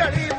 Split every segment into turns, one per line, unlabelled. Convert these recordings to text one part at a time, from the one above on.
ਗਲੀ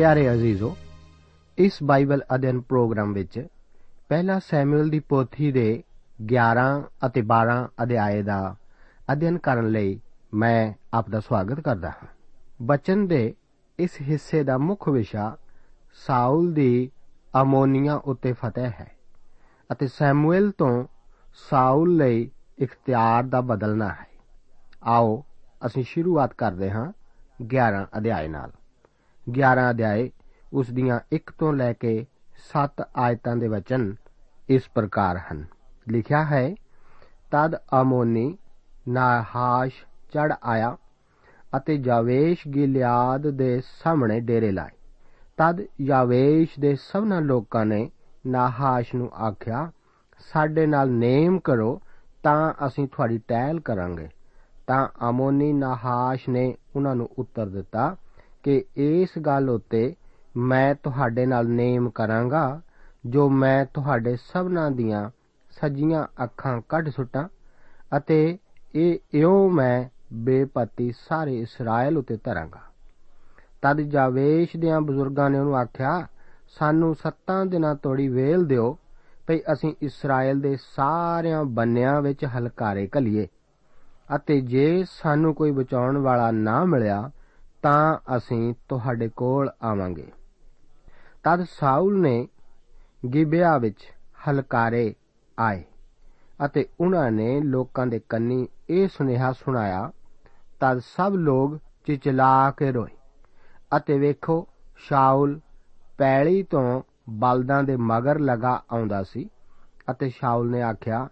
ਪਿਆਰੇ ਅਜ਼ੀਜ਼ੋ, ਇਸ ਬਾਈਬਲ ਅਧਿయਨ ਪ੍ਰੋਗਰਾਮ ਵਿੱਚ ਪਹਿਲਾ ਸੈਮੂਅਲ ਦੀ ਪੋਥੀ ਦੇ 11 ਅਤੇ 12 ਅਧਿਆਏ ਦਾ ਅਧਿయਨ ਕਰਨ ਲਈ ਮੈਂ ਆਪ ਦਾ ਸਵਾਗਤ ਕਰਦਾ ਹਾਂ। ਬਚਨ ਦੇ ਇਸ ਹਿੱਸੇ ਦਾ ਮੁੱਖ ਵਿਸ਼ਾ ਸਾਊਲ ਦੀ ਅਮੋਨੀਆ ਉੱਤੇ ਫਤਿਹ ਹੈ ਅਤੇ ਸੈਮੂਅਲ ਤੋਂ ਸਾਊਲ ਲਈ ਇਖਤਿਆਰ ਦਾ ਬਦਲਣਾ ਹੈ। ਆਓ ਅਸੀਂ ਸ਼ੁਰੂਆਤ ਕਰਦੇ ਹਾਂ 11 ਅਧਿਆਏ ਨਾਲ। 11 ਅਧਿਆਏ, ਉਸ ਦੀਆਂ 1 ਤੋਂ ਲੈ ਕੇ 7 ਆਇਤਾਂ ਦੇ ਵਚਨ ਇਸ ਪ੍ਰਕਾਰ ਹਨ। ਲਿਖਿਆ ਹੈ, ਤਦ ਅਮੋਨੀ ਨਾਹਾਸ਼ ਚੜ ਆਇਆ ਅਤੇ ਜਾਵੇਸ਼ ਗਿਲਿਆਦ ਦੇ ਸਾਹਮਣੇ ਡੇਰੇ ਲਾਏ। ਤਦ ਯਾਵੇਸ਼ ਦੇ ਸਭਨਾਂ ਲੋਕਾਂ ਨੇ ਨਾਹਾਸ਼ ਨੂੰ ਆਖਿਆ, ਸਾਡੇ ਨਾਲ ਨੇਮ ਕਰੋ, ਤਾਂ ਅਸੀਂ ਤੁਹਾਡੀ ਟਹਿਲ ਕਰਾਂਗੇ। ਤਾਂ ਅਮੋਨੀ ਨਾਹਾਸ਼ ਨੇ ਉਹਨਾਂ ਨੂੰ ਉੱਤਰ ਦਿੱਤਾ ਕਿ ਇਸ ਗੱਲ ਉੱਤੇ ਮੈਂ ਤੁਹਾਡੇ ਨਾਲ ਨੇਮ ਕਰਾਂਗਾ, ਜੋ ਮੈਂ ਤੁਹਾਡੇ ਸਭਨਾਂ ਦੀਆਂ ਸੱਜੀਆਂ ਅੱਖਾਂ ਕੱਢ ਸੁੱਟਾਂ, ਅਤੇ ਇਹ ਇਉਂ ਮੈਂ ਬੇਪਤੀ ਸਾਰੇ ਇਸਰਾਇਲ ਉਤੇ ਧਰਾਂਗਾ। ਤਦ ਜਾਵੇਸ਼ ਦਿਆਂ ਬਜ਼ੁਰਗਾਂ ਨੇ ਉਹਨੂੰ ਆਖਿਆ, ਸਾਨੂੰ ਸੱਤਾਂ ਦਿਨਾਂ ਤੋੜੀ ਵੇਲ ਦਿਓ ਭਈ ਅਸੀਂ ਇਸਰਾਇਲ ਦੇ ਸਾਰਿਆਂ ਬੰਨਿਆਂ ਵਿੱਚ ਹਲਕਾਰੇ ਘਲੀਏ। ਅਤੇ ਜੇ ਸਾਨੂੰ ਕੋਈ ਬਚਾਉਣ ਵਾਲਾ ਨਾ ਮਿਲਿਆ ਤਾਂ ਅਸੀਂ ਤੁਹਾਡੇ ਕੋਲ ਆਵਾਂਗੇ। ਤਦ ਸਾਊਲ ਨੇ ਗਿਬਿਆ ਵਿੱਚ ਹਲਕਾਰੇ ਆਏ ਅਤੇ ਉਹਨਾਂ ਨੇ ਲੋਕਾਂ ਦੇ ਕੰਨੀ ਇਹ ਸੁਨੇਹਾ ਸੁਣਾਇਆ, ਤਦ ਸਭ ਲੋਕ ਚਿਚਲਾ ਕੇ ਰੋਏ ਅਤੇ ਵੇਖੋ ਸ਼ਾਉਲ ਪੈਲੀ ਤੋਂ ਬਲਦਾਂ ਦੇ ਮਗਰ ਲਗਾ ਆਉਂਦਾ ਸੀ ਅਤੇ ਸ਼ਾਉਲ ਨੇ ਆਖਿਆ,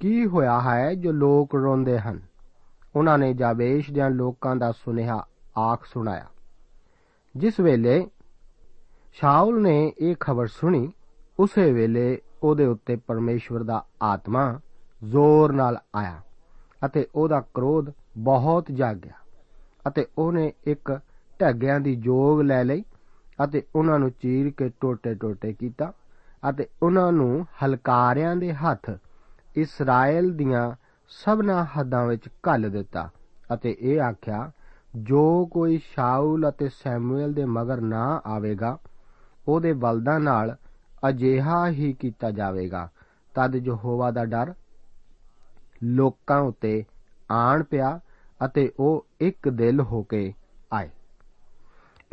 ਕੀ ਹੋਇਆ ਹੈ ਜੋ ਲੋਕ ਰੋਂਦੇ ਹਨ? ਉਹਨਾਂ ਨੇ ਜਾਵੇਸ਼ ਦੇ ਲੋਕਾਂ ਦਾ ਸੁਨੇਹਾ ਆਖ ਸੁਣਾਇਆ। ਜਿਸ ਵੇਲੇ ਸ਼ਾਉਲ ਨੇ ਇਹ ਖਬਰ ਸੁਣੀ, ਉਸੇ ਵੇਲੇ ਉਹਦੇ ਉੱਤੇ ਪਰਮੇਸ਼ਵਰ ਦਾ ਆਤਮਾ ਜ਼ੋਰ ਨਾਲ ਆਇਆ ਅਤੇ ਉਹਦਾ ਕ੍ਰੋਧ ਬਹੁਤ ਜਾਗ ਗਿਆ ਅਤੇ ਉਹਨੇ ਇੱਕ ਢੱਗਿਆਂ ਦੀ ਜੋਗ ਲੈ ਲਈ ਅਤੇ ਉਹਨਾਂ ਨੂੰ ਚੀਰ ਕੇ ਟੋਟੇ-ਟੋਟੇ ਕੀਤਾ ਅਤੇ ਉਹਨਾਂ ਨੂੰ ਹਲਕਾਰਿਆਂ ਦੇ ਹੱਥ ਇਸਰਾਇਲ ਦੀਆਂ ਸਭਨਾ ਹੱਦਾਂ ਵਿੱਚ ਘੱਲ ਦਿੱਤਾ ਅਤੇ ਇਹ ਆਖਿਆ ਜੋ ਕੋਈ ਸ਼ਾਉਲ ਅਤੇ ਸੈਮੂਅਲ ਦੇ ਮਗਰ ਨਾ ਆਵੇਗਾ, ਉਹਦੇ ਬਲਦਾਂ ਨਾਲ ਅਜੇਹਾ ਹੀ ਕੀਤਾ ਜਾਵੇਗਾ। ਤਦ ਯਹੋਵਾ ਦਾ ਡਰ ਲੋਕਾਂ ਉਤੇ ਆਣ ਪਿਆ ਅਤੇ ਉਹ ਇੱਕ ਦਿਲ ਹੋ ਕੇ ਆਏ।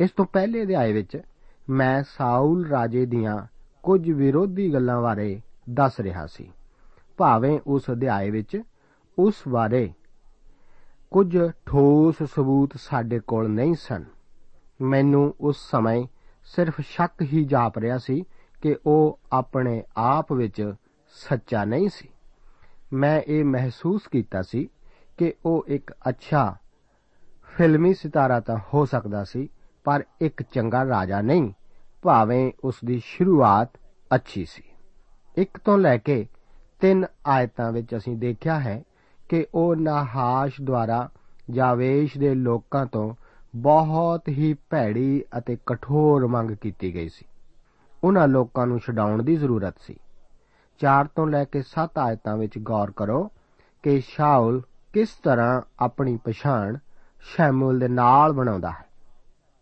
ਇਸ ਤੋਂ ਪਹਿਲੇ ਅਧਿਆਏ ਵਿੱਚ ਮੈਂ ਸਾਊਲ ਰਾਜੇ ਦੀਆਂ ਕੁਝ ਵਿਰੋਧੀ ਗੱਲਾਂ ਬਾਰੇ ਦੱਸ ਰਿਹਾ ਸੀ। ਭਾਵੇਂ ਉਸ ਅਧਿਆਏ ਵਿੱਚ ਉਸ ਬਾਰੇ ਕੁਝ ਠੋਸ ਸਬੂਤ ਸਾਡੇ ਕੋਲ ਨਹੀਂ ਸਨ। ਮੈਨੂੰ ਉਸ ਸਮੇਂ ਸਿਰਫ ਸ਼ੱਕ ਹੀ ਜਾਪ ਰਿਹਾ ਸੀ ਕਿ ਉਹ ਆਪਣੇ ਆਪ ਵਿੱਚ ਸੱਚਾ ਨਹੀਂ ਸੀ। ਮੈਂ ਇਹ ਮਹਿਸੂਸ ਕੀਤਾ ਸੀ ਕਿ ਉਹ ਇੱਕ ਅੱਛਾ ਫਿਲਮੀ ਸਿਤਾਰਾ ਤਾਂ ਹੋ ਸਕਦਾ ਸੀ, ਪਰ ਇੱਕ ਚੰਗਾ ਰਾਜਾ ਨਹੀਂ, ਭਾਵੇਂ ਉਸ ਦੀ ਸ਼ੁਰੂਆਤ ਅੱਛੀ ਸੀ। ਇੱਕ ਤੋਂ ਲੈ ਕੇ ਤਿੰਨ ਆਇਤਾਂ ਵਿੱਚ ਅਸੀਂ ਦੇਖਿਆ ਹੈ ਕਿ ਉਹ ਨਾਹਾਸ਼ ਦੁਆਰਾ ਜਾਵੇਸ਼ ਦੇ ਲੋਕਾਂ ਤੋਂ ਬਹੁਤ ਹੀ ਭੈੜੀ ਅਤੇ ਕਠੋਰ ਮੰਗ ਕੀਤੀ ਗਈ ਸੀ। ਉਹਨਾਂ ਲੋਕਾਂ ਨੂੰ ਛਡਾਉਣ ਦੀ ਜ਼ਰੂਰਤ ਸੀ। 4 ਤੋਂ ਲੈ ਕੇ 7 ਆਇਤਾਂ ਵਿੱਚ ਗੌਰ ਕਰੋ ਕਿ ਸ਼ਾਉਲ ਕਿਸ ਤਰ੍ਹਾਂ ਆਪਣੀ ਪਛਾਣ ਸ਼ੈਮੂਅਲ ਦੇ ਨਾਲ ਬਣਾਉਂਦਾ ਹੈ।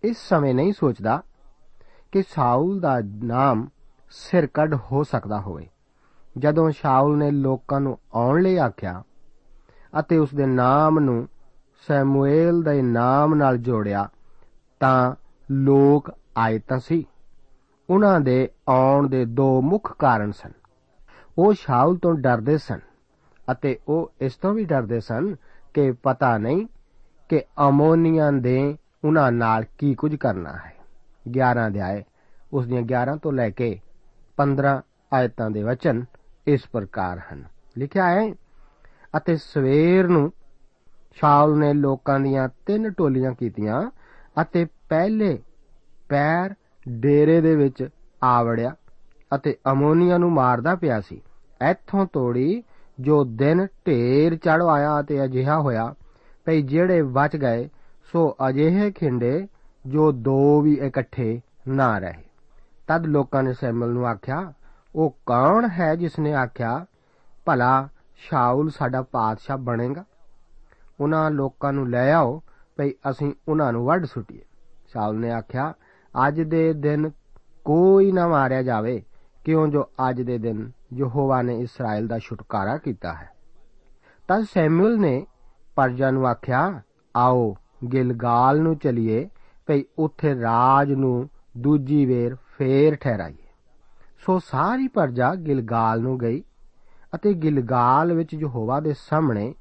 ਇਸ ਸਮੇਂ ਨਹੀਂ ਸੋਚਦਾ ਕਿ ਸਾਊਲ ਦਾ ਨਾਮ ਸਿਰਕੱਢ ਹੋ ਸਕਦਾ ਹੋਵੇ। ਜਦੋਂ ਸ਼ਾਉਲ ਨੇ ਲੋਕਾਂ ਨੂੰ ਆਉਣ ਲਈ ਆਖਿਆ ਅਤੇ ਉਸ ਦੇ ਨਾਮ ਨੂੰ ਸੈਮੂਅਲ ਦੇ ਨਾਮ ਨਾਲ ਜੋੜਿਆ, ਤਾਂ ਲੋਕ ਆਏ ਤਾਂ ਸੀ। ਉਹਨਾਂ ਦੇ ਆਉਣ ਦੇ ਦੋ ਮੁੱਖ ਕਾਰਨ ਸਨ। ਉਹ ਸ਼ਾਉਲ ਤੋਂ ਡਰਦੇ ਸਨ ਅਤੇ ਉਹ ਇਸ ਤੋਂ ਵੀ ਡਰਦੇ ਸਨ ਕਿ ਪਤਾ ਨਹੀਂ ਕਿ ਅਮੋਨੀਆਂ ਦੇ ਉਹਨਾਂ ਨਾਲ ਕੀ ਕੁਝ ਕਰਨਾ ਹੈ। 11 ਅਧਿਆਏ, ਉਸ ਦੀਆਂ 11 ਤੋਂ ਲੈ ਕੇ 15 ਆਇਤਾਂ ਦੇ ਵਚਨ ਇਸ ਪ੍ਰਕਾਰ ਹਨ। ਲਿਖਿਆ ਹੈ ਅਤੇ ਸਵੇਰ ਨੂੰ ਸ਼ਾਉਲ ਨੇ ਲੋਕਾਂ ਦੀਆਂ ਤਿੰਨ ਟੋਲੀਆਂ ਕੀਤੀਆਂ ਅਤੇ ਪਹਿਲੇ ਪੈਰ ਡੇਰੇ ਦੇ ਵਿੱਚ ਆਵੜਿਆ ਅਤੇ ਅਮੋਨੀਆ ਨੂੰ ਮਾਰਦਾ ਪਿਆ ਸੀ। ਇੱਥੋਂ ਤੋੜੀ ਜੋ ਦਿਨ ਢੇਰ ਚੜ ਆਇਆ ਤੇ ਅਜਿਹਾ ਹੋਇਆ, ਭਈ ਜਿਹੜੇ ਬਚ ਗਏ, ਸੋ ਅਜਿਹੇ ਖਿੰਡੇ ਜੋ ਦੋ ਵੀ ਇਕੱਠੇ ਨਾ ਰਹੇ। ਤਦ ਲੋਕਾਂ ਨੇ ਸੈਮਲ ਨੂੰ ਆਖਿਆ, ਉਹ ਕੌਣ ਹੈ ਜਿਸ ਨੇ ਆਖਿਆ, ਭਲਾ ਸ਼ਾਉਲ ਸਾਡਾ ਪਾਤਸ਼ਾਹ ਬਣੇਗਾ। ਉਹਨਾਂ ਲੋਕਾਂ ਨੂੰ ਲੈ ਆਓ, ਭਈ ਅਸੀਂ ਉਹਨਾਂ ਨੂੰ ਵੱਢ ਸੁੱਟੀਏ। ਸ਼ਾਉਲ ਨੇ ਆਖਿਆ, ਅੱਜ ਦੇ ਦਿਨ ਕੋਈ ਨਾ ਮਾਰਿਆ ਜਾਵੇ, ਕਿਉਂ ਜੋ ਅੱਜ ਦੇ ਦਿਨ ਯਹੋਵਾ ਨੇ ਇਸਰਾਇਲ ਦਾ ਛੁਟਕਾਰਾ ਕੀਤਾ ਹੈ। ਤਦ ਸੈਮੂਅਲ ਨੇ ਪਰਜਾ ਨੂੰ ਆਖਿਆ, ਆਓ ਗਿਲਗਾਲ ਨੂੰ ਚਲੀਏ, ਭਈ ਉੱਥੇ ਰਾਜ ਨੂੰ ਦੂਜੀ ਵੇਰ ਫੇਰ ਠਹਿਰਾਈਏ। ਸੋ ਸਾਰੀ ਪਰਜਾ ਗਿਲਗਾਲ ਨੂੰ ਗਈ। ਅਤੇ ਗਿਲਗਾਲ ਵਿੱਚ ਯਹੋਵਾ ਦੇ ਸਾਹਮਣੇ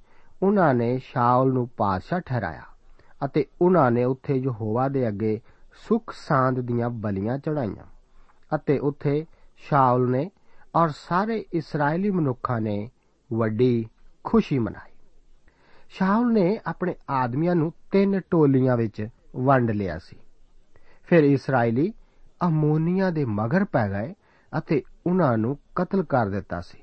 ਉਹਨਾਂ ਨੇ ਸ਼ਾਉਲ ਨੂੰ ਪਾਦਸ਼ਾਹ ਠਹਿਰਾਇਆ ਅਤੇ ਉਹਨਾਂ ਨੇ ਉੱਥੇ ਯਹੋਵਾ ਦੇ ਅੱਗੇ ਸੁਖ ਸਾਂਦ ਦੀਆਂ ਬਲੀਆਂ ਚੜਾਈਆਂ ਅਤੇ ਉੱਥੇ ਸ਼ਾਉਲ ਨੇ ਔਰ ਸਾਰੇ ਇਸرائیਲੀ ਮਨੁੱਖਾਂ ਨੇ ਵੱਡੀ ਖੁਸ਼ੀ ਮਨਾਈ। ਸ਼ਾਉਲ ਨੇ ਆਪਣੇ ਆਦਮੀਆਂ ਨੂੰ ਤਿੰਨ ਟੋਲੀਆਂ ਵਿੱਚ ਵੰਡ ਲਿਆ ਸੀ। ਫਿਰ ਇਸرائیਲੀ ਅਮੋਨੀਆ ਦੇ ਮਗਰ ਪੈ ਗਏ ਅਤੇ ਉਹਨਾਂ ਨੂੰ ਕਤਲ ਕਰ ਦਿੱਤਾ ਸੀ।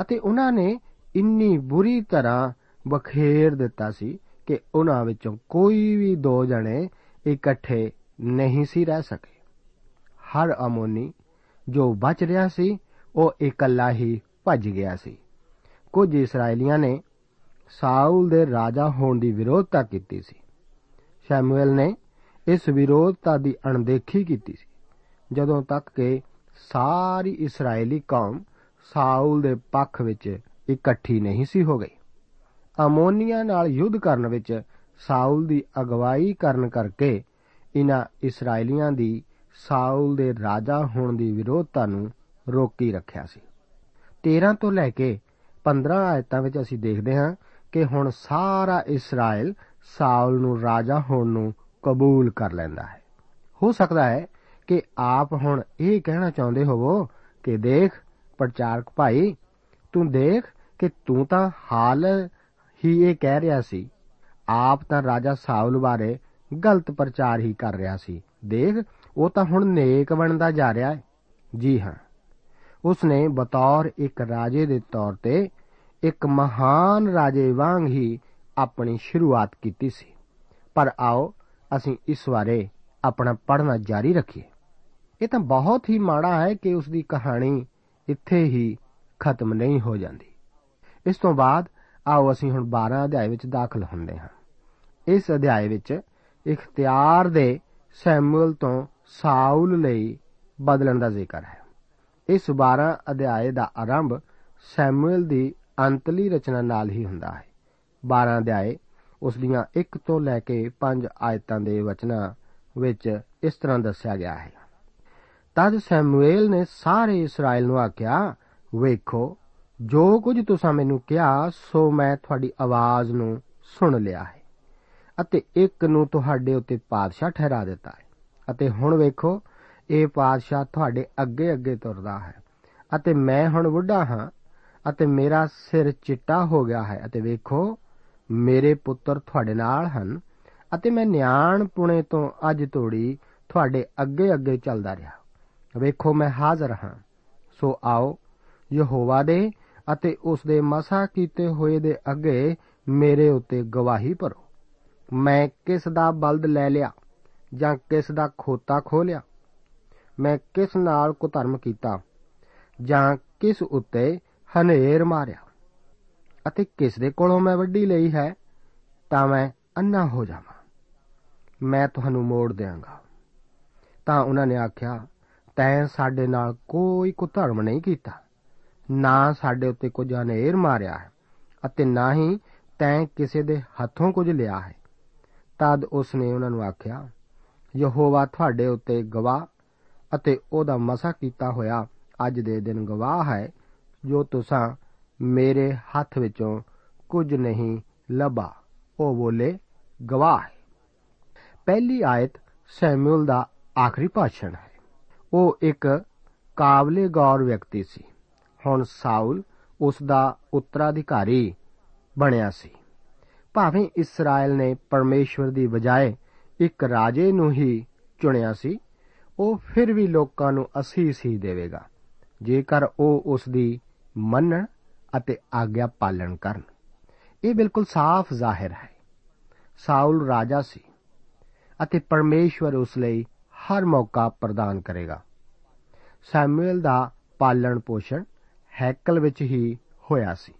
ਅਤੇ ਉਹਨਾਂ ਨੇ ਇੰਨੀ ਬੁਰੀ ਤਰ੍ਹਾਂ ਬਖੇਰ ਦਿੱਤਾ ਸੀ ਕਿ ਉਹਨਾਂ ਵਿੱਚੋਂ ਕੋਈ ਵੀ ਦੋ ਜਣੇ ਇਕੱਠੇ ਨਹੀਂ ਸੀ ਰਹਿ ਸਕੇ। ਹਰ ਅਮੋਨੀ ਜੋ ਬਚ ਰਿਹਾ ਸੀ, ਉਹ ਇਕੱਲਾ ਹੀ ਭੱਜ ਗਿਆ ਸੀ। ਕੁਝ ਇਸرائیਲੀਆਂ ਨੇ ਸਾਊਲ ਦੇ ਰਾਜਾ ਹੋਣ ਦੀ ਵਿਰੋਧਤਾ ਕੀਤੀ ਸੀ। ਸ਼ਮੂਅਲ ਨੇ ਇਸ ਵਿਰੋਧਤਾ ਦੀ ਅਣਦੇਖੀ ਕੀਤੀ ਸੀ। ਜਦੋਂ ਤੱਕ ਕਿ ਸਾਰੀ ਇਸرائیਲੀ ਕੌਮ ਸਾਊਲ ਦੇ ਪੱਖ ਵਿੱਚ ਇਕੱਠੀ ਨਹੀਂ ਸੀ ਹੋ ਗਈ। ਅਮੋਨੀਆ ਨਾਲ ਯੁੱਧ ਕਰਨ ਵਿੱਚ ਸਾਊਲ ਦੀ ਅਗਵਾਈ ਕਰਨ ਕਰਕੇ ਇਹਨਾਂ ਇਸرائیਲੀਆਂ ਦੀ ਸਾਊਲ ਦੇ ਰਾਜਾ ਹੋਣ ਦੀ ਵਿਰੋਧਤਾ ਨੂੰ ਰੋਕੀ ਰੱਖਿਆ ਸੀ। 13 ਤੋਂ ਲੈ ਕੇ 15 ਆਇਤਾਂ ਵਿੱਚ ਅਸੀਂ ਦੇਖਦੇ ਹਾਂ ਕਿ ਹੁਣ ਸਾਰਾ ਇਸਰਾਇਲ ਸਾਊਲ ਨੂੰ ਰਾਜਾ ਹੋਣ ਨੂੰ ਕਬੂਲ ਕਰ ਲੈਂਦਾ ਹੈ। ਹੋ ਸਕਦਾ ਹੈ ਕਿ ਆਪ ਹੁਣ ਇਹ ਕਹਿਣਾ ਚਾਹੁੰਦੇ ਹੋਵੋ ਕਿ ਦੇਖ ਪ੍ਰਚਾਰਕ, ਭਾਈ, ਤੂੰ ਦੇਖ ਕਿ ਤੂੰ ਤਾਂ ਹਾਲ ਹੀ ਇਹ ਕਹਿ ਰਿਹਾ ਸੀ। ਆਪ ਤਾਂ ਰਾਜਾ ਸਾਊਲ ਬਾਰੇ ਗਲਤ ਪ੍ਰਚਾਰ ਹੀ ਕਰ ਰਿਹਾ ਸੀ। ਦੇਖ, ਉਹ ਤਾਂ ਹੁਣ ਨੇਕ ਬਣਦਾ ਜਾ ਰਿਹਾ ਹੈ। ਜੀ ਹਾਂ। ਉਸ ਨੇ ਬਤੌਰ ਇੱਕ ਰਾਜੇ ਦੇ ਤੌਰ ਤੇ ਇੱਕ ਮਹਾਨ ਰਾਜੇ ਵਾਂਗ ਹੀ ਆਪਣੀ ਸ਼ੁਰੂਆਤ ਕੀਤੀ ਸੀ। ਪਰ ਆਓ, ਅਸੀਂ ਇਸ ਬਾਰੇ ਆਪਣਾ ਪੜ੍ਹਨਾ ਜਾਰੀ ਰੱਖੀਏ। ਇਹ ਤਾਂ ਬਹੁਤ ਹੀ ਮਾੜਾ ਹੈ ਕਿ ਉਸ ਦੀ ਕਹਾਣੀ ਇੱਥੇ ਹੀ ਖਤਮ ਨਹੀਂ ਹੋ ਜਾਂਦੀ। ਇਸ ਤੋਂ ਬਾਅਦ ਆਓ ਅਸੀਂ ਹੁਣ 12 ਅਧਿਆਇ ਵਿੱਚ ਦਾਖਲ ਹੁੰਦੇ ਹਾਂ। ਇਸ ਅਧਿਆਇ ਵਿੱਚ ਇਖਤਿਆਰ ਦੇ ਸੈਮੂਅਲ ਤੋਂ ਸਾਊਲ ਲਈ ਬਦਲਣ ਦਾ ਜ਼ਿਕਰ ਹੈ। ਇਸ 12 ਅਧਿਆਇ ਦਾ ਆਰੰਭ ਸੈਮੂਅਲ ਦੀ ਅੰਤਲੀ ਰਚਨਾ ਨਾਲ ਹੀ ਹੁੰਦਾ ਹੈ। 12 ਅਧਿਆਇ ਉਸ ਦੀਆਂ 1 ਤੋਂ ਲੈ ਕੇ 5 ਆਇਤਾਂ ਦੇ ਵਚਨਾਂ ਵਿੱਚ ਇਸ ਤਰ੍ਹਾਂ ਦੱਸਿਆ ਗਿਆ ਹੈ। ਤਦ ਸੈਮੂਅਲ ਨੇ ਸਾਰੇ ਇਸਰਾਇਲ ਨੂੰ ਆਖਿਆ, ਵੇਖੋ, ਜੋ ਕੁਝ ਤੁਸੀਂ ਮੈਨੂੰ ਕਿਹਾ, ਸੋ ਮੈਂ ਤੁਹਾਡੀ ਆਵਾਜ਼ ਨੂੰ ਸੁਣ ਲਿਆ ਹੈ ਅਤੇ ਇੱਕ ਨੂੰ ਤੁਹਾਡੇ ਉੱਤੇ ਪਾਦਸ਼ਾਹ ਠਹਿਰਾ ਦਿੱਤਾ ਹੈ। ਅਤੇ ਹੁਣ ਵੇਖੋ, ਇਹ ਪਾਦਸ਼ਾਹ ਤੁਹਾਡੇ ਅੱਗੇ ਅੱਗੇ ਤੁਰਦਾ ਹੈ ਅਤੇ ਮੈਂ ਹੁਣ ਬੁੱਢਾ ਹਾਂ ਅਤੇ ਮੇਰਾ ਸਿਰ ਚਿੱਟਾ ਹੋ ਗਿਆ ਹੈ। ਅਤੇ ਵੇਖੋ, ਮੇਰੇ ਪੁੱਤਰ ਤੁਹਾਡੇ ਨਾਲ ਹਨ ਅਤੇ ਮੈਂ ਨਿਆਣ ਪੁਣੇ ਤੋਂ ਅੱਜ ਤੋੜੀ ਤੁਹਾਡੇ ਅੱਗੇ ਅੱਗੇ ਚੱਲਦਾ ਰਿਹਾ। ਵੇਖੋ ਮੈਂ ਹਾਜ਼ਰ ਹਾਂ। ਸੋ ਆਓ, ਯਹੋਵਾ ਦੇ ਅਤੇ ਉਸ ਦੇ ਮਸਾ ਕੀਤੇ ਹੋਏ ਦੇ ਅੱਗੇ ਮੇਰੇ ਉੱਤੇ ਗਵਾਹੀ ਭਰੋ। ਮੈਂ ਕਿਸ ਦਾ ਬਲਦ ਲੈ ਲਿਆ ਜਾਂ ਕਿਸ ਦਾ ਖੋਤਾ ਖੋਲਿਆ? ਮੈਂ ਕਿਸ ਨਾਲ ਕੁਧਰਮ ਕੀਤਾ ਜਾਂ ਕਿਸ ਉੱਤੇ ਹਨੇਰ ਮਾਰਿਆ? ਅਤੇ ਕਿਸ ਦੇ ਕੋਲੋਂ ਮੈਂ ਵੱਡੀ ਲਈ ਹੈ ਤਾਂ ਮੈਂ ਅੰਨਾ ਹੋ ਜਾਵਾਂ। ਮੈਂ ਤੁਹਾਨੂੰ ਮੋੜ ਦੇਵਾਂਗਾ ਤਾਂ ਉਹਨਾਂ ਨੇ ਆਖਿਆ ਤੈਂ ਸਾਡੇ ਨਾਲ ਕੋਈ ਕੁਧਰਮ ਨਹੀਂ ਕੀਤਾ। ਨਾ ਸਾਡੇ ਉੱਤੇ ਕੁਝ ਹਨੇਰ ਮਾਰਿਆ ਹੈ ਅਤੇ ਨਾ ਹੀ ਤੈਂ ਕਿਸੇ ਦੇ ਹੱਥੋਂ ਕੁਝ ਲਿਆ ਹੈ। ਤਦ ਉਸ ਨੇ ਉਹਨਾਂ ਨੂੰ ਆਖਿਆ, ਯਹੋਵਾ ਤੁਹਾਡੇ ਉੱਤੇ ਗਵਾਹ ਅਤੇ ਉਹਦਾ ਮਸਾ ਕੀਤਾ ਹੋਇਆ ਅੱਜ ਦੇ ਦਿਨ ਗਵਾਹ ਹੈ, ਜੋ ਤੁਸੀਂ ਮੇਰੇ ਹੱਥ ਵਿੱਚੋਂ ਕੁਝ ਨਹੀਂ ਲੱਭਾ। ਉਹ ਬੋਲੇ, ਗਵਾਹ ਹੈ। ਪਹਿਲੀ ਆਇਤ ਸੈਮੂਅਲ ਦਾ ਆਖਰੀ ਭਾਸ਼ਣ ਹੈ। ਉਹ ਇੱਕ ਕਾਬਲੇ ਗੌਰ ਵਿਅਕਤੀ ਸੀ। ਹੁਣ ਸਾਊਲ ਉਸ ਦਾ ਉੱਤਰਾਧਿਕਾਰੀ ਬਣਿਆ ਸੀ। ਭਾਵੇਂ ਇਸਰਾਇਲ ਨੇ ਪਰਮੇਸ਼ਵਰ ਦੀ ਬਜਾਏ ਇੱਕ ਰਾਜੇ ਨੂੰ ਹੀ ਚੁਣਿਆ ਸੀ, ਉਹ ਫਿਰ ਵੀ ਲੋਕਾਂ ਨੂੰ ਅਸੀਸ ਹੀ ਦੇਵੇਗਾ, ਜੇਕਰ ਉਹ ਉਸ ਦੀ ਮੰਨਣ ਅਤੇ ਆਗਿਆ ਪਾਲਣ ਕਰਨ। ਇਹ ਬਿਲਕੁਲ ਸਾਫ਼ ਜ਼ਾਹਿਰ ਹੈ। ਸਾਊਲ ਰਾਜਾ ਸੀ ਅਤੇ ਪਰਮੇਸ਼ਵਰ ਉਸ ਲਈ ਹਰ ਮੌਕਾ ਪ੍ਰਦਾਨ ਕਰੇਗਾ। ਸੈਮੂਅਲ ਦਾ ਪਾਲਣ ਪੋਸ਼ਣ ਹੈਕਲ ਵਿੱਚ ਹੀ ਹੋਇਆ ਸੀ।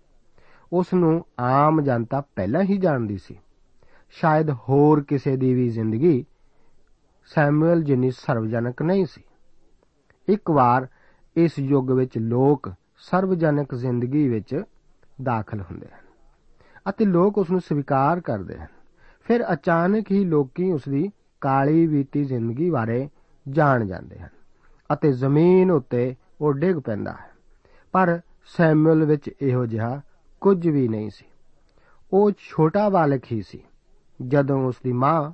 ਉਸ ਨੂੰ ਆਮ ਜਨਤਾ ਪਹਿਲਾਂ ਹੀ ਜਾਣਦੀ ਸੀ। ਸ਼ਾਇਦ ਹੋਰ ਕਿਸੇ ਦੀ ਵੀ ਜ਼ਿੰਦਗੀ ਸੈਮੂਅਲ ਜਿੰਨੀ ਸਰਵਜਨਕ ਨਹੀਂ ਸੀ। ਇੱਕ ਵਾਰ ਇਸ ਯੁੱਗ ਵਿੱਚ ਲੋਕ ਸਰਵਜਨਕ ਜ਼ਿੰਦਗੀ ਵਿੱਚ ਦਾਖਲ ਹੁੰਦੇ ਹਨ ਅਤੇ ਲੋਕ ਉਸ ਨੂੰ ਸਵੀਕਾਰ ਕਰਦੇ ਹਨ। ਫਿਰ ਅਚਾਨਕ ਹੀ ਲੋਕੀ ਉਸ ਦੀ ਕਾਲੀ ਬੀਤੀ ਜ਼ਿੰਦਗੀ ਬਾਰੇ ਜਾਣ ਜਾਂਦੇ ਹਨ ਅਤੇ ਜ਼ਮੀਨ ਉੱਤੇ ਉਹ ਡਿੱਗ ਪੈਂਦਾ ਹੈ। ਪਰ ਸੈਮੂਅਲ ਵਿੱਚ ਇਹੋ ਜਿਹਾ ਕੁਝ ਵੀ ਨਹੀਂ ਸੀ। ਉਹ ਛੋਟਾ ਬਾਲਕ ਹੀ ਸੀ। ਜਦੋਂ ਉਸ ਦੀ ਮਾਂ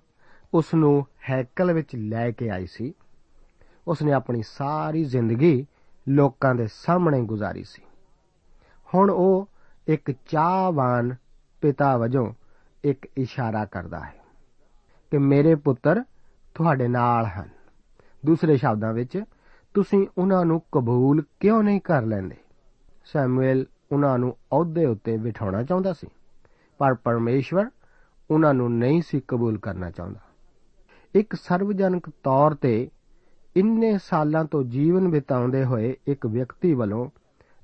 ਉਸ ਨੂੰ ਹੈਕਲ ਵਿੱਚ ਲੈ ਕੇ ਆਈ ਸੀ ਉਸ ਨੇ ਆਪਣੀ ਸਾਰੀ ਜ਼ਿੰਦਗੀ ਲੋਕਾਂ ਦੇ ਸਾਹਮਣੇ ਗੁਜ਼ਾਰੀ ਸੀ। ਹੁਣ ਉਹ ਇੱਕ ਚਾਹਵਾਨ ਪਿਤਾ ਵਜੋਂ ਇੱਕ ਇਸ਼ਾਰਾ ਕਰਦਾ ਹੈ। ਕਿ ਮੇਰੇ ਪੁੱਤਰ ਤੁਹਾਡੇ ਨਾਲ ਹਨ। ਦੂਸਰੇ ਸ਼ਬਦਾਂ ਵਿੱਚ, ਤੁਸੀਂ ਉਹਨਾਂ ਨੂੰ ਕਬੂਲ ਕਿਉਂ ਨਹੀਂ ਕਰ ਲੈਂਦੇ? ਸੈਮੂਅਲ ਉਹਨਾਂ ਨੂੰ ਅਹੁਦੇ ਉੱਤੇ ਬਿਠਾਉਣਾ ਚਾਹੁੰਦਾ ਸੀ, ਪਰ ਪਰਮੇਸ਼ਵਰ ਉਹਨਾਂ ਨੂੰ ਨਹੀਂ ਸੀ ਕਬੂਲ ਕਰਨਾ ਚਾਹੁੰਦਾ। ਇੱਕ ਸਰਵਜਨਕ ਤੌਰ ਤੇ ਇੰਨੇ ਸਾਲਾਂ ਤੋਂ ਜੀਵਨ ਬਿਤਾਉਂਦੇ ਹੋਏ ਇੱਕ ਵਿਅਕਤੀ ਵੱਲੋਂ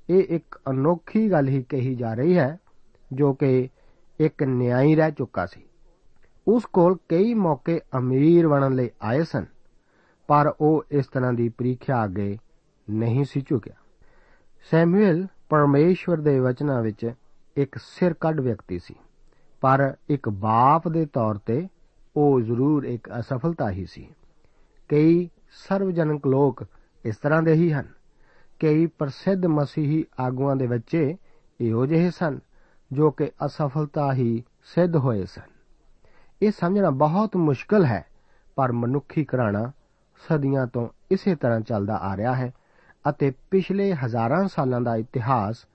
ਇਹ ਇੱਕ ਅਨੋਖੀ ਗੱਲ ਹੀ ਕਹੀ ਜਾ ਰਹੀ ਹੈ, ਜੋ ਕਿ ਇੱਕ ਨਿਆਈ ਰਹਿ ਚੁੱਕਾ ਸੀ। ਉਸ ਕੋਲ ਕਈ ਮੌਕੇ ਅਮੀਰ ਬਣਨ ਲਈ ਆਏ ਸਨ, ਪਰ ਉਹ ਇਸ ਤਰ੍ਹਾਂ ਦੀ ਪ੍ਰੀਖਿਆ ਅੱਗੇ ਨਹੀਂ ਸੀ ਝੁਕਿਆ। ਸੈਮੂਅਲ ਪਰਮੇਸ਼ਵਰ ਦੇ ਵਚਨਾਂ ਵਿੱਚ ਇੱਕ ਸਿਰ ਕੱਢ ਵਿਅਕਤੀ ਸੀ, ਪਰ ਇੱਕ ਬਾਪ ਦੇ ਤੌਰ ਤੇ ਉਹ ਜ਼ਰੂਰ ਇੱਕ ਅਸਫਲਤਾ ਹੀ ਸੀ। ਕਈ ਸਰਵਜਨਕ ਲੋਕ ਇਸ ਤਰ੍ਹਾਂ ਦੇ ਹੀ ਹਨ। ਕਈ ਪ੍ਰਸਿੱਧ ਮਸੀਹੀ ਆਗੂਆਂ ਦੇ ਬੱਚੇ ਇਹੋ ਜਿਹੇ ਸਨ ਜੋ ਕਿ ਅਸਫਲਤਾ ਹੀ ਸਿੱਧ ਹੋਏ ਸਨ। ਇਹ ਸਮਝਣਾ ਬਹੁਤ ਮੁਸ਼ਕਲ ਹੈ, ਪਰ ਮਨੁੱਖੀ ਘਰਾਣਾ ਸਦੀਆਂ ਤੋਂ ਇਸੇ ਤਰ੍ਹਾਂ ਚੱਲਦਾ ਆ ਰਿਹਾ ਹੈ ਅਤੇ ਪਿਛਲੇ ਹਜ਼ਾਰਾਂ ਸਾਲਾਂ ਦਾ ਇਤਿਹਾਸ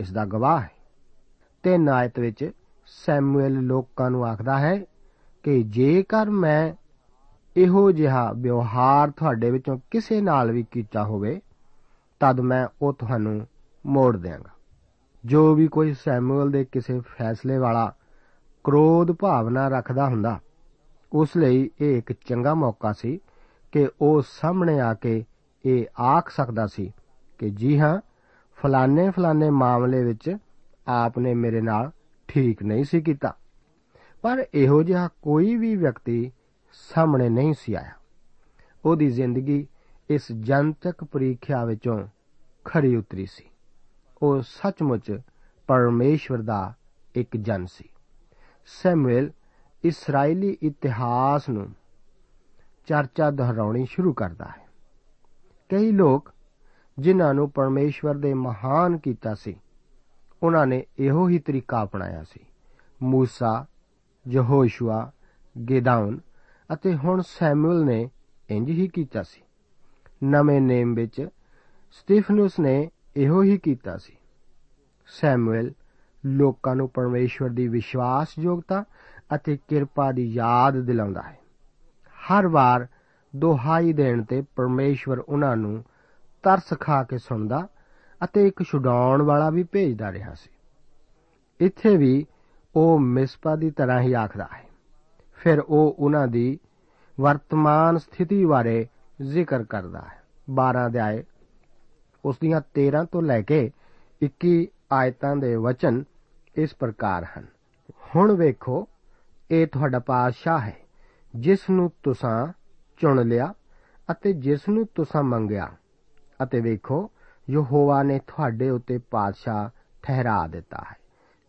ਇਸ ਦਾ ਗਵਾਹ ਹੈ। ਤੇ ਨਾਇਤ ਵਿੱਚ ਸੈਮੂਅਲ ਲੋਕਾਂ ਨੂੰ ਆਖਦਾ ਹੈ ਕਿ ਜੇਕਰ ਮੈਂ ਇਹੋ ਜਿਹਾ ਵਿਵਹਾਰ ਤੁਹਾਡੇ ਵਿੱਚੋਂ ਕਿਸੇ ਨਾਲ ਵੀ ਕੀਤਾ ਹੋਵੇ, ਤਦ ਮੈਂ ਉਹ ਤੁਹਾਨੂੰ ਮੋੜ ਦਿਆਂਗਾ। ਜੋ ਵੀ ਕੋਈ ਸੈਮੂਅਲ ਦੇ ਕਿਸੇ ਫੈਸਲੇ ਵਾਲਾ ਕ੍ਰੋਧ ਭਾਵਨਾ ਰੱਖਦਾ ਹੁੰਦਾ। ਉਸ ਲਈ ਇਹ ਇੱਕ ਚੰਗਾ ਮੌਕਾ ਸੀ ਕਿ ਉਹ ਸਾਹਮਣੇ ਆ ਕੇ ਇਹ ਆਖ ਸਕਦਾ ਸੀ ਕਿ, ਜੀ ਹਾਂ ਫਲਾਣੇ ਫਲਾਣੇ ਮਾਮਲੇ ਵਿੱਚ ਆਪ ਨੇ ਮੇਰੇ ਨਾਲ ਠੀਕ ਨਹੀਂ ਸੀ ਕੀਤਾ। ਪਰ ਇਹੋ ਜਿਹਾ ਕੋਈ ਵੀ ਵਿਅਕਤੀ ਸਾਹਮਣੇ ਨਹੀਂ ਸੀ ਆਇਆ। ਉਹਦੀ ਜ਼ਿੰਦਗੀ ਇਸ ਜਨਤਕ ਪ੍ਰੀਖਿਆ ਵਿੱਚੋਂ ਖਰੀ ਉਤਰੀ ਸੀ। ਉਹ ਸੱਚਮੁੱਚ ਪਰਮੇਸ਼ਵਰ ਦਾ ਇੱਕ ਜਨ ਸੀ। ਸੈਮੂਅਲ ਇਸرائیਲੀ ਇਤਿਹਾਸ ਨੂੰ ਚਰਚਾ ਦੁਹਰਾਉਣੀ ਸ਼ੁਰੂ ਕਰਦਾ ਹੈ। ਕਈ ਲੋਕ ਜਿਨ੍ਹਾਂ ਨੂੰ ਪਰਮੇਸ਼ਵਰ ਦੇ ਮਹਾਨ ਕੀਤਾ ਸੀ, ਉਹਨਾਂ ਨੇ ਇਹੋ ਹੀ ਤਰੀਕਾ ਅਪਣਾਇਆ ਸੀ। ਮੂਸਾ, ਯਹੋਸ਼ੂਆ ਗਿਦਾਉਨ ਅਤੇ ਹੁਣ ਸੈਮੂਅਲ ਨੇ ਇੰਜ ਹੀ ਕੀਤਾ ਸੀ। ਨਵੇਂ ਨੇਮ ਵਿੱਚ ਸਟੀਫਨਸ ਨੇ ਇਹੋ ਹੀ ਕੀਤਾ ਸੀ। ਸੈਮੂਅਲ ਲੋਕਾਂ ਨੂੰ ਪਰਮੇਸ਼ਵਰ ਦੀ ਵਿਸ਼ਵਾਸਯੋਗਤਾ ਅਤੇ ਕਿਰਪਾ ਦੀ ਯਾਦ ਦਿਲਾਉਂਦਾ ਹੈ। ਹਰ ਵਾਰ ਦੁਹਾਈ ਦੇਣ ਤੇ ਪਰਮੇਸ਼ਵਰ ਉਹਨਾਂ ਨੂੰ ਤਰਸ ਖਾ ਕੇ ਸੁਣਦਾ ਅਤੇ ਇੱਕ ਛੁਡਾਉਣ ਵਾਲਾ ਵੀ ਭੇਜਦਾ ਰਿਹਾ ਸੀ। ਇੱਥੇ ਵੀ ਉਹ ਮਿਸਪਾ ਦੀ ਤਰ੍ਹਾਂ ਹੀ ਆਖਦਾ ਹੈ। ਫਿਰ ਉਹ ਉਹਨਾਂ ਦੀ ਵਰਤਮਾਨ ਸਥਿਤੀ ਬਾਰੇ ਜ਼ਿਕਰ ਕਰਦਾ ਹੈ। 12 ਅਧਿਆਏ, ਉਸ ਦੀਆਂ 13 ਤੋਂ ਲੈ ਕੇ 21 ਆਇਤਾਂ ਦੇ ਵਚਨ ਇਸ ਪ੍ਰਕਾਰ ਹਨ। ਹੁਣ ਵੇਖੋ, ਇਹ ਤੁਹਾਡਾ ਪਾਤਸ਼ਾਹ ਹੈ, ਜਿਸ ਨੂੰ ਤੁਸੀਂ ਚੁਣ ਲਿਆ ਅਤੇ ਜਿਸ ਨੂੰ ਤੁਸੀਂ ਮੰਗਿਆ। ਅਤੇ ਵੇਖੋ, ਯਹੋਵਾ ਨੇ ਤੁਹਾਡੇ ਉੱਤੇ ਪਾਤਸ਼ਾਹ ਠਹਿਰਾ ਦਿੱਤਾ ਹੈ।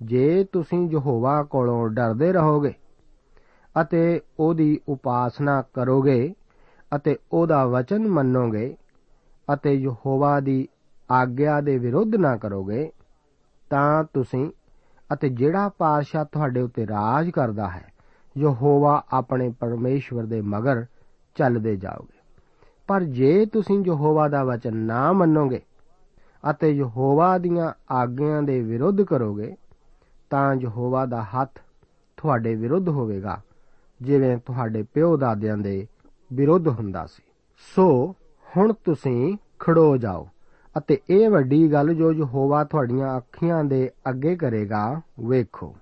ਜੇ ਤੁਸੀਂ ਯਹੋਵਾ ਕੋਲੋਂ ਡਰਦੇ ਰਹੋਗੇ ਅਤੇ ਉਹਦੀ ਉਪਾਸਨਾ ਕਰੋਗੇ ਅਤੇ ਉਹਦਾ ਵਚਨ ਮੰਨੋਗੇ ਅਤੇ ਯਹੋਵਾ ਦੀ ਆਗਿਆ ਦੇ ਵਿਰੁੱਧ ਨਾ ਕਰੋਗੇ, ਤਾਂ ਤੁਸੀਂ ਅਤੇ ਜਿਹੜਾ ਪਾਤਸ਼ਾਹ ਤੁਹਾਡੇ ਉੱਤੇ ਰਾਜ ਕਰਦਾ ਹੈ, ਯਹੋਵਾ ਆਪਣੇ ਪਰਮੇਸ਼ਵਰ ਦੇ ਮਗਰ ਚੱਲਦੇ ਜਾਓਗੇ। ਪਰ ਜੇ ਤੁਸੀਂ ਯਹੋਵਾ ਦਾ ਵਚਨ ਨਾ ਮੰਨੋਗੇ ਅਤੇ ਯਹੋਵਾ ਦੀਆਂ ਆਗਿਆਂ ਦੇ ਵਿਰੁੱਧ ਕਰੋਗੇ, ਤਾਂ ਯਹੋਵਾ ਦਾ ਹੱਥ ਤੁਹਾਡੇ ਵਿਰੁੱਧ ਹੋਵੇਗਾ, ਜਿਵੇਂ ਤੁਹਾਡੇ ਪਿਓ ਦਾਦਿਆਂ ਦੇ ਵਿਰੁੱਧ ਹੁੰਦਾ ਸੀ। ਸੋ ਹੁਣ ਤੁਸੀਂ ਖੜੋ ਜਾਓ। ਅਤੇ ਇਹ ਵੱਡੀ ਗੱਲ ਜੋ ਯਹੋਵਾ ਤੁਹਾਡੀਆਂ ਅੱਖੀਆਂ ਦੇ ਅੱਗੇ ਕਰੇਗਾ, ਵੇਖੋ।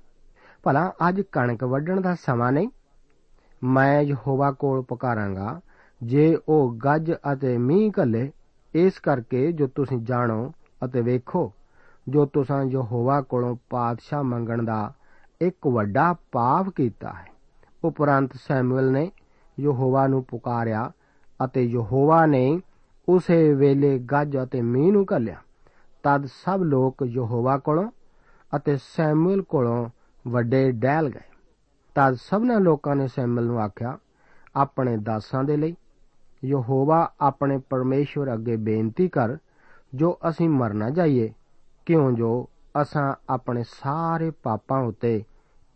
ਭਲਾ ਅੱਜ ਕਣਕ ਵੱਢਣ ਦਾ ਸਮਾਂ ਨਹੀਂ? ਮੈਂ ਯਹੋਵਾ ਕੋਲ ਪੁਕਾਰਾਂਗਾ, ਜੇ ਉਹ ਗੱਜ ਅਤੇ ਮੀਂਹ ਘੱਲੇ, ਇਸ ਕਰਕੇ ਜੋ ਤੁਸੀਂ ਜਾਣੋ ਅਤੇ ਵੇਖੋ, ਜੋ ਤੁਸੀਂ ਯਹੋਵਾ ਕੋਲੋਂ ਪਾਤਸ਼ਾਹ ਮੰਗਣ ਦਾ ਇੱਕ ਵੱਡਾ ਪਾਪ ਕੀਤਾ ਹੈ। ਉਪਰੰਤ ਸੈਮੂਅਲ ਨੇ ਯਹੋਵਾ ਨੂੰ ਪੁਕਾਰਿਆ ਅਤੇ ਯਹੋਵਾ ਨੇ ਉਸੇ ਵੇਲੇ ਗੱਜ ਅਤੇ ਮੀਂਹ ਨੂੰ ਘੱਲਿਆ। ਤਦ ਸਭ ਲੋਕ ਯਹੋਵਾ ਕੋਲੋਂ ਅਤੇ ਸੈਮੂਅਲ ਕੋਲੋਂ ਵੱਡੇ ਡਹਿਲ ਗਏ। ਤਦ ਸਭਨਾਂ ਲੋਕਾਂ ਨੇ ਸੈਮੂਅਲ ਨੂੰ ਆਖਿਆ, ਆਪਣੇ ਦਾਸਾਂ ਦੇ ਲਈ ਯਹੋਵਾ ਆਪਣੇ ਪਰਮੇਸ਼ਵਰ ਅੱਗੇ ਬੇਨਤੀ ਕਰ, ਜੋ ਅਸੀਂ ਮਰ ਨਾ ਜਾਈਏ, ਕਿਉਂ ਜੋ ਅਸਾਂ ਆਪਣੇ ਸਾਰੇ ਪਾਪਾਂ ਉੱਤੇ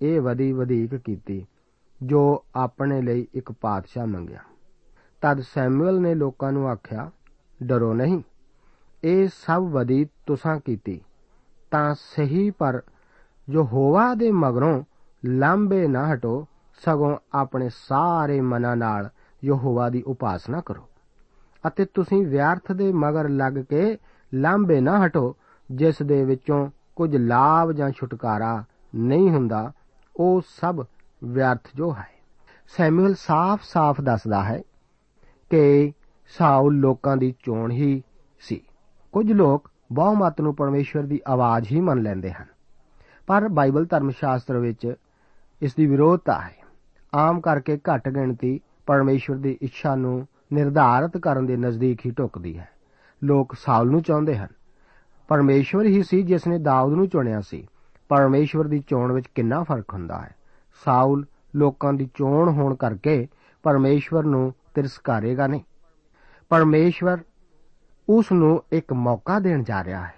ਇਹ ਵਧੀ ਵਧੀਕ ਕੀਤੀ, ਜੋ ਆਪਣੇ ਲਈ ਇੱਕ ਪਾਤਸ਼ਾਹ ਮੰਗਿਆ। ਤਦ ਸੈਮੂਅਲ ਨੇ ਲੋਕਾਂ ਨੂੰ ਆਖਿਆ ਡਰੋ ਨਹੀਂ। ਇਹ ਸਭ ਵਧੀ ਤੁਸਾਂ ਕੀਤੀ। ਤਾਂ ਸਹੀ ਪਰ ਯਹੋਵਾ ਦੇ ਮਗਰੋਂ ਲਾਂਬੇ ਨਾ ਹਟੋ, ਸਗੋਂ ਆਪਣੇ ਸਾਰੇ ਮਨਾਂ ਨਾਲ ਯਹੋਵਾ ਦੀ ਉਪਾਸਨਾ ਕਰੋ। ਅਤੇ ਤੁਸੀਂ ਵਿਅਰਥ ਦੇ ਮਗਰ ਲੱਗ ਕੇ ਲਾਂਬੇ ਨਾ ਹਟੋ, ਜਿਸ ਦੇ ਵਿੱਚੋਂ ਕੁਝ ਲਾਭ ਜਾਂ ਛੁਟਕਾਰਾ ਨਹੀਂ ਹੁੰਦਾ, ਉਹ ਸਭ ਵਿਅਰਥ ਜੋ ਹੈ। ਸੈਮੂਅਲ ਸਾਫ਼-ਸਾਫ਼ ਦੱਸਦਾ ਹੈ ਕਿ ਸਾਊਲ ਲੋਕਾਂ ਦੀ ਚੋਣ ਹੀ ਸੀ। ਕੁਝ ਲੋਕ ਬਹੁਮਤ ਨੂੰ ਪਰਮੇਸ਼ਵਰ ਦੀ ਆਵਾਜ਼ ਹੀ ਮੰਨ ਲੈਂਦੇ ਹਨ। ਪਰ ਬਾਈਬਲ ਧਰਮ ਸ਼ਾਸਤਰ ਵਿੱਚ ਇਸ ਦੀ ਵਿਰੋਧਤਾ ਹੈ। ਆਮ ਕਰਕੇ ਘੱਟ ਗਿਣਤੀ ਪਰਮੇਸ਼ਵਰ ਦੀ ਇੱਛਾ ਨੂੰ ਨਿਰਧਾਰਤ ਕਰਨ ਦੇ ਨਜ਼ਦੀਕ ਹੀ ਢੁਕਦੀ ਹੈ। ਲੋਕ ਸਾਊਲ ਨੂੰ ਚਾਹੁੰਦੇ ਹਨ। ਪਰਮੇਸ਼ਵਰ ਹੀ ਸੀ ਜਿਸ ਨੇ ਦਾਊਦ ਨੂੰ ਚੁਣਿਆ ਸੀ। ਪਰਮੇਸ਼ਵਰ ਦੀ ਚੋਣ ਵਿੱਚ ਕਿੰਨਾ ਫ਼ਰਕ ਹੁੰਦਾ ਹੈ? ਸਾਊਲ ਲੋਕਾਂ ਦੀ ਚੋਣ ਹੋਣ ਕਰਕੇ ਪਰਮੇਸ਼ਵਰ ਨੂੰ ਤਿਰਸਕਾਰੇਗਾ ਨਹੀਂ। ਪਰਮੇਸ਼ਵਰ ਉਸ ਨੂੰ ਇੱਕ ਮੌਕਾ ਦੇਣ ਜਾ ਰਿਹਾ ਹੈ।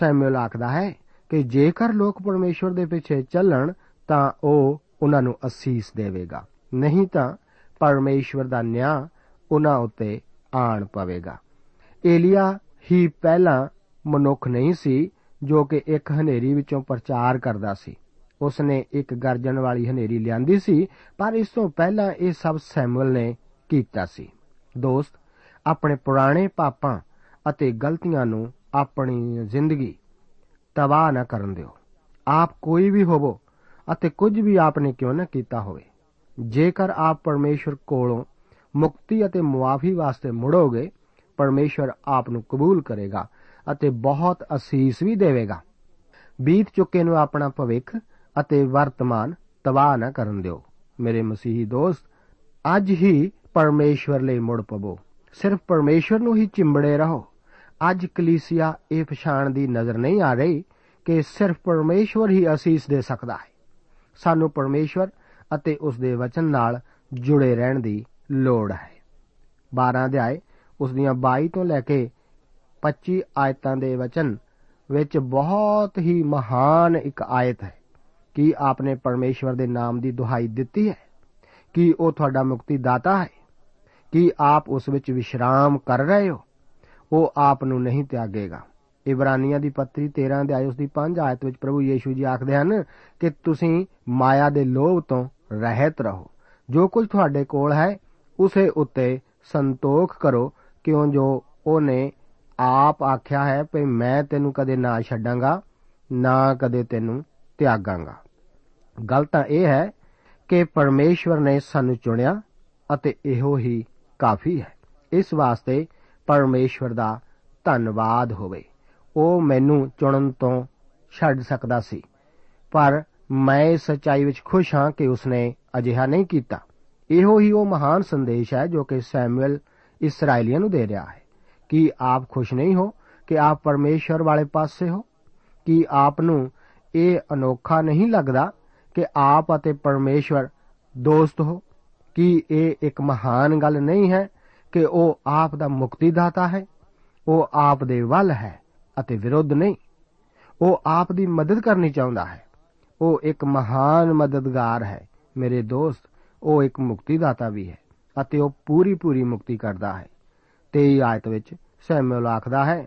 ਸੈਮੂਅਲ ਆਖਦਾ ਹੈ ਕਿ ਜੇਕਰ ਲੋਕ ਪਰਮੇਸ਼ਵਰ ਦੇ ਪਿੱਛੇ ਚੱਲਣ, ਤਾਂ ਉਹ ਉਹਨਾਂ ਨੂੰ ਅਸੀਸ ਦੇਵੇਗਾ। ਨਹੀਂ ਤਾਂ ਪਰਮੇਸ਼ਵਰ ਦਾ ਨਿਆਂ ਉਹਨਾਂ ਉੱਤੇ ਆਣ ਪਵੇਗਾ। ਏਲੀਆ ਹੀ ਪਹਿਲਾਂ ਮਨੁੱਖ ਨਹੀਂ ਸੀ, ਜੋ ਕਿ ਇੱਕ ਹਨੇਰੀ ਵਿੱਚੋਂ ਪ੍ਰਚਾਰ ਕਰਦਾ ਸੀ। ਉਸ ਨੇ ਇੱਕ ਗਰਜਣ ਵਾਲੀ ਹਨੇਰੀ ਲਿਆਂਦੀ ਸੀ, ਪਰ ਇਸ ਤੋਂ ਪਹਿਲਾਂ ਇਹ ਸਭ ਸੈਮੂਅਲ ਨੇ ਕੀਤਾ ਸੀ। ਦੋਸਤ ਆਪਣੇ ਪੁਰਾਣੇ ਪਾਪਾਂ ਅਤੇ ਗਲਤੀਆਂ ਨੂੰ ਆਪਣੀ ਜ਼ਿੰਦਗੀ ਤਬਾਹ ਨਾ ਕਰਨ ਦਿਓ। ਆਪ ਕੋਈ ਵੀ ਹੋਵੋ ਅਤੇ ਕੁਝ ਵੀ ਆਪਨੇ ਕਿਉਂ ਨਾ ਕੀਤਾ ਹੋਵੇ। ਜੇਕਰ ਆਪ ਪਰਮੇਸ਼ਰ ਕੋਲੋਂ ਮੁਕਤੀ ਅਤੇ ਮੁਆਫੀ ਵਾਸਤੇ ਮੁੜੋਗੇ, ਪਰਮੇਸ਼ਰ ਆਪ ਨੂੰ ਕਬੂਲ ਕਰੇਗਾ ਅਤੇ ਬਹੁਤ ਅਸੀਸ ਵੀ ਦੇਵੇਗਾ। ਬੀਤ ਚੁੱਕੇ ਨੂੰ ਆਪਣਾ ਭਵਿੱਖ ਅਤੇ ਵਰਤਮਾਨ ਤਬਾਹ ਨਾ ਕਰਨ ਦਿਓ। ਮੇਰੇ ਮਸੀਹੀ ਦੋਸਤ, ਅੱਜ ਹੀ ਪਰਮੇਸ਼ਵਰ ਲਈ ਮੁੜ ਪਵੋ। ਸਿਰਫ ਪਰਮੇਸ਼ਵਰ ਨੂੰ ਹੀ ਚਿੰਬੜੇ ਰਹੋ। ਅੱਜ ਕਲੀਸਿਆ ਇਹ ਪਛਾਣ ਦੀ ਨਜ਼ਰ ਨਹੀਂ ਆ ਰਹੀ ਕਿ ਸਿਰਫ ਪਰਮੇਸ਼ਵਰ ਹੀ ਅਸੀਸ ਦੇ ਸਕਦਾ ਹੈ। ਸਾਨੂੰ ਪਰਮੇਸ਼ਵਰ ਅਤੇ ਉਸ ਦੇ ਵਚਨ ਨਾਲ ਜੁੜੇ ਰਹਿਣ ਦੀ ਲੋੜ ਹੈ। 12 ਅਧਿਆਏ, ਉਸ ਦੀਆਂ 22 ਤੋਂ ਲੈ ਕੇ 25 ਆਇਤਾਂ ਦੇ ਵਚਨ ਵਿੱਚ ਬਹੁਤ ਹੀ ਮਹਾਨ ਇੱਕ ਆਇਤ ਹੈ ਕਿ ਆਪਨੇ ਪਰਮੇਸ਼ਵਰ ਦੇ ਨਾਮ ਦੀ ਦੁਹਾਈ ਦਿੱਤੀ ਹੈ, ਕਿ ਉਹ ਤੁਹਾਡਾ ਮੁਕਤੀ ਦਾਤਾ ਹੈ। ਕਿ ਆਪ ਉਸ ਵਿੱਚ ਵਿਸ਼ਰਾਮ ਕਰ ਰਹੇ ਹੋ? ਉਹ ਆਪ ਨੂੰ ਨਹੀਂ ਤਿਆਗੇਗਾ। ਇਬਰਾਨੀਆਂ ਦੀ ਪੱਤਰੀ 13 ਦੇ ਆਇ ਉਸ ਦੀ 5 ਆਇਤ ਵਿੱਚ ਪ੍ਰਭੂ ਯੀਸ਼ੂ ਜੀ ਆਖਦੇ ਹਨ ਕਿ ਤੁਸੀਂ ਮਾਇਆ ਦੇ ਲੋਭ ਤੋਂ ਰਹਿਤ ਰਹੋ। ਜੋ ਕੁਝ ਤੁਹਾਡੇ ਕੋਲ ਹੈ, ਉਸੇ ਉੱਤੇ ਸੰਤੋਖ ਕਰੋ, ਕਿਉਂ ਜੋ ਉਹਨੇ ਆਪ ਆਖਿਆ ਹੈ ਕਿ ਮੈਂ ਤੈਨੂੰ ਕਦੇ ਨਾ ਛੱਡਾਂਗਾ, ਨਾ ਕਦੇ ਤੈਨੂੰ ਤਿਆਗਾਂਗਾ। ਗੱਲ ਤਾਂ ਇਹ ਹੈ ਕਿ ਪਰਮੇਸ਼ਵਰ ਨੇ ਸਾਨੂੰ ਚੁਣਿਆ ਅਤੇ ਇਹੋ ਹੀ ਕਾਫੀ ਹੈ। ਇਸ ਵਾਸਤੇ ਪਰਮੇਸ਼ਵਰ ਦਾ ਧੰਨਵਾਦ ਹੋਵੇ। ਉਹ ਮੈਨੂੰ ਚੁਣਨ ਤੋਂ ਛੱਡ ਸਕਦਾ ਸੀ। ਪਰ ਮੈਂ ਸਚਾਈ ਵਿੱਚ ਖੁਸ਼ ਹਾਂ ਕਿ ਉਸਨੇ ਅਜਿਹਾ ਨਹੀਂ ਕੀਤਾ। ਇਹੋ ਹੀ ਉਹ ਮਹਾਨ ਸੰਦੇਸ਼ ਹੈ ਜੋ ਕਿ ਸੈਮੂਅਲ ਇਸرائیਲੀਆਂ ਨੂੰ ਦੇ ਰਿਹਾ ਹੈ। ਕਿ ਆਪ ਖੁਸ਼ ਨਹੀਂ ਹੋ ਕਿ ਆਪ ਪਰਮੇਸ਼ਵਰ ਵਾਲੇ ਪਾਸੇ ਹੋ? ਕਿ ਆਪ ਨੂੰ ਇਹ ਅਨੋਖਾ ਨਹੀਂ ਲੱਗਦਾ ਕਿ ਆਪ ਅਤੇ ਪਰਮੇਸ਼ਵਰ ਦੋਸਤ ਹੋ? ਕਿ ਇਹ ਇੱਕ ਮਹਾਨ ਗੱਲ ਨਹੀਂ ਹੈ ਕਿ ਉਹ ਆਪ ਦਾ ਮੁਕਤੀਦਾਤਾ ਹੈ, ਉਹ ਆਪ ਦੇ ਵੱਲ ਹੈ ਅਤੇ ਵਿਰੋਧ ਨਹੀਂ। ਉਹ ਆਪ ਦੀ ਮਦਦ ਕਰਨੀ ਚਾਹੁੰਦਾ ਹੈ। ਉਹ ਇੱਕ ਮਹਾਨ ਮਦਦਗਾਰ ਹੈ। ਮੇਰੇ ਦੋਸਤ, ਉਹ ਇੱਕ ਮੁਕਤੀਦਾਤਾ ਵੀ ਹੈ ਅਤੇ ਉਹ ਪੂਰੀ ਪੂਰੀ ਮੁਕਤੀ ਕਰਦਾ ਹੈ। 23 ਆਇਤ ਵਿੱਚ ਸੈਮੂਅਲ ਆਖਦਾ ਹੈ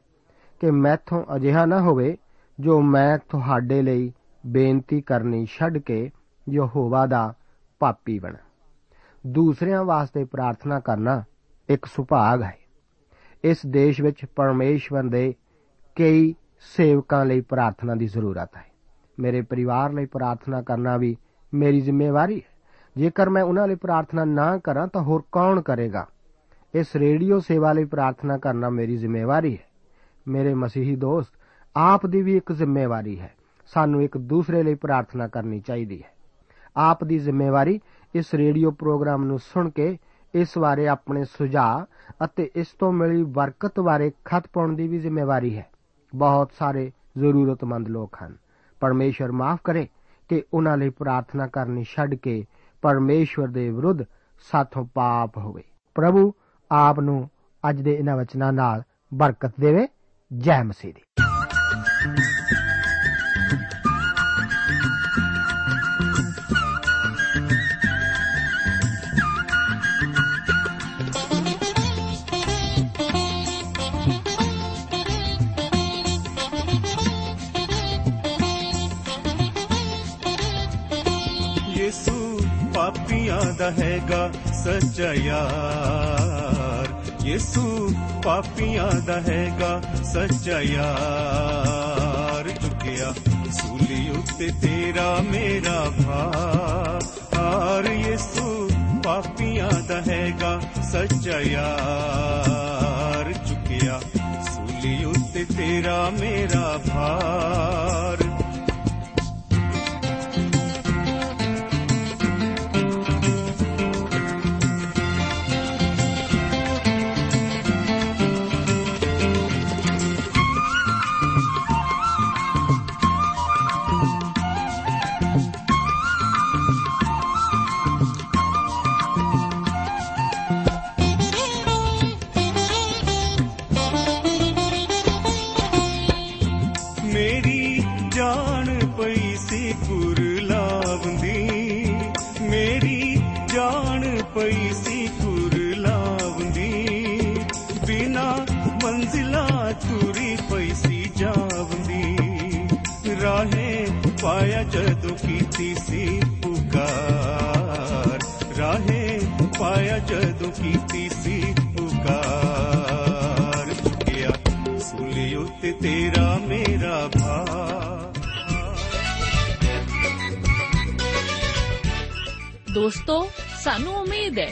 ਕਿ ਮੈਥੋਂ ਅਜਿਹਾ ਨਾ ਹੋਵੇ ਜੋ ਮੈਂ ਤੁਹਾਡੇ ਲਈ ਬੇਨਤੀ ਕਰਨੀ ਛੱਡ ਕੇ ਯਹੋਵਾ ਦਾ ਪਾਪੀ ਬਣਾ। ਦੂਸਰਿਆਂ ਵਾਸਤੇ ਪ੍ਰਾਰਥਨਾ ਕਰਨਾ ਇੱਕ ਸੁਭਾਗ ਹੈ। ਇਸ ਦੇਸ਼ ਵਿੱਚ ਪਰਮੇਸ਼ਵਰ ਦੇ ਕਈ ਸੇਵਕਾਂ ਲਈ ਪ੍ਰਾਰਥਨਾ ਦੀ ਜ਼ਰੂਰਤ ਹੈ। ਮੇਰੇ ਪਰਿਵਾਰ ਲਈ ਪ੍ਰਾਰਥਨਾ ਕਰਨਾ ਵੀ ਮੇਰੀ ਜ਼ਿੰਮੇਵਾਰੀ ਹੈ। ਜੇਕਰ ਮੈਂ ਉਹਨਾਂ ਲਈ ਪ੍ਰਾਰਥਨਾ ਨਾ ਕਰਾਂ ਤਾਂ ਹੋਰ ਕੌਣ ਕਰੇਗਾ? ਇਸ ਰੇਡੀਓ ਸੇਵਾ ਲਈ ਪ੍ਰਾਰਥਨਾ ਕਰਨਾ ਮੇਰੀ ਜ਼ਿੰਮੇਵਾਰੀ ਹੈ। ਮੇਰੇ ਮਸੀਹੀ ਦੋਸਤ, ਆਪ ਦੀ ਵੀ ਇੱਕ ਜ਼ਿੰਮੇਵਾਰੀ ਹੈ। ਸਾਨੂੰ ਇੱਕ ਦੂਸਰੇ ਲਈ ਪ੍ਰਾਰਥਨਾ ਕਰਨੀ ਚਾਹੀਦੀ ਹੈ। ਆਪ ਦੀ ਜ਼ਿੰਮੇਵਾਰੀ ਇਸ ਰੇਡੀਓ ਪ੍ਰੋਗਰਾਮ ਨੂੰ ਸੁਣ ਕੇ ਇਸ ਬਾਰੇ ਆਪਣੇ ਸੁਝਾਅ ਅਤੇ ਇਸ ਤੋਂ ਮਿਲੀ ਬਰਕਤ ਬਾਰੇ ਖਤ ਪਾਉਣ ਦੀ ਵੀ ਜ਼ਿੰਮੇਵਾਰੀ ਹੈ। ਬਹੁਤ ਸਾਰੇ ਜ਼ਰੂਰਤਮੰਦ ਲੋਕ ਹਨ। ਪਰਮੇਸ਼ਰ ਮਾਫ ਕਰੇ ਕਿ ਉਹਨਾਂ ਲਈ ਪ੍ਰਾਰਥਨਾ ਕਰਨੀ ਛੱਡ ਕੇ ਪਰਮੇਸ਼ਵਰ ਦੇ ਵਿਰੁੱਧ ਸਾਥੋਂ ਪਾਪ ਹੋਵੇ। ਪ੍ਰਭੂ ਆਪ ਨੂੰ ਅੱਜ ਦੇ ਇਹਨਾਂ ਵਚਨਾਂ ਨਾਲ ਬਰਕਤ ਦੇਵੇ। ਜੈ ਮਸੀਹ ਦੀ।
ਸੱਚਾ ਯਾਰ। ਯਿਸੂ ਪਾਪੀਆਂ ਦਾ ਹੈਗਾ ਸੱਚਾ ਯਾਰ। ਚੁੱਕਿਆ ਸੂਲੀ ਉੱਤੇ ਤੇਰਾ ਮੇਰਾ ਭਾਰ। ਯਿਸੂ ਪਾਪੀਆਂ ਦਾ ਹੈਗਾ ਸੱਚਾ ਯਾਰ। ਚੁੱਕਿਆ ਸੂਲੀ ਉੱਤੇ ਤੇਰਾ ਮੇਰਾ ਭਾਰ। ਪਈ ਸੀ ਕੁਰਲਾਵੰਦੀ ਬਿਨਾ ਮੰਜ਼ਿਲਾ ਤੁਰੀ ਪਈ ਸੀ ਜਾਵੰਦੀ ਰਾਹੇ ਪਾਇਆ ਜਦੋਂ ਕੀਤੀ ਸੀ ਪੁਕਾਰ ਰਾਹੇ ਪਾਇਆ ਜਦੋਂ ਕੀਤੀ ਸੀ ਪੁਕਾਰ ਚੁੱਕਿਆ ਸੂਲੀ ਉੱਤੇ ਤੇਰਾ ਮੇਰਾ ਭਾਰ
ਦੋਸਤੋ ਸਾਨੂੰ ਉਮੀਦ ਹੈ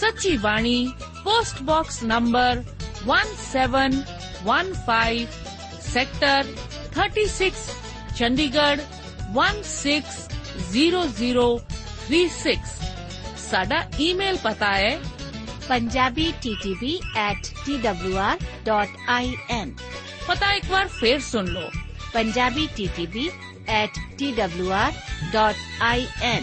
Sachi Bani post box number 1715 sector 36 Chandigarh 160036 ਸਾਡਾ ਈਮੇਲ ਪਤਾ ਹੈ
punjabi ttb at twr.in
ਪਤਾ ਇੱਕ ਵਾਰ ਫੇਰ ਸੁਣ ਲਓ
punjabi ttb at twr.in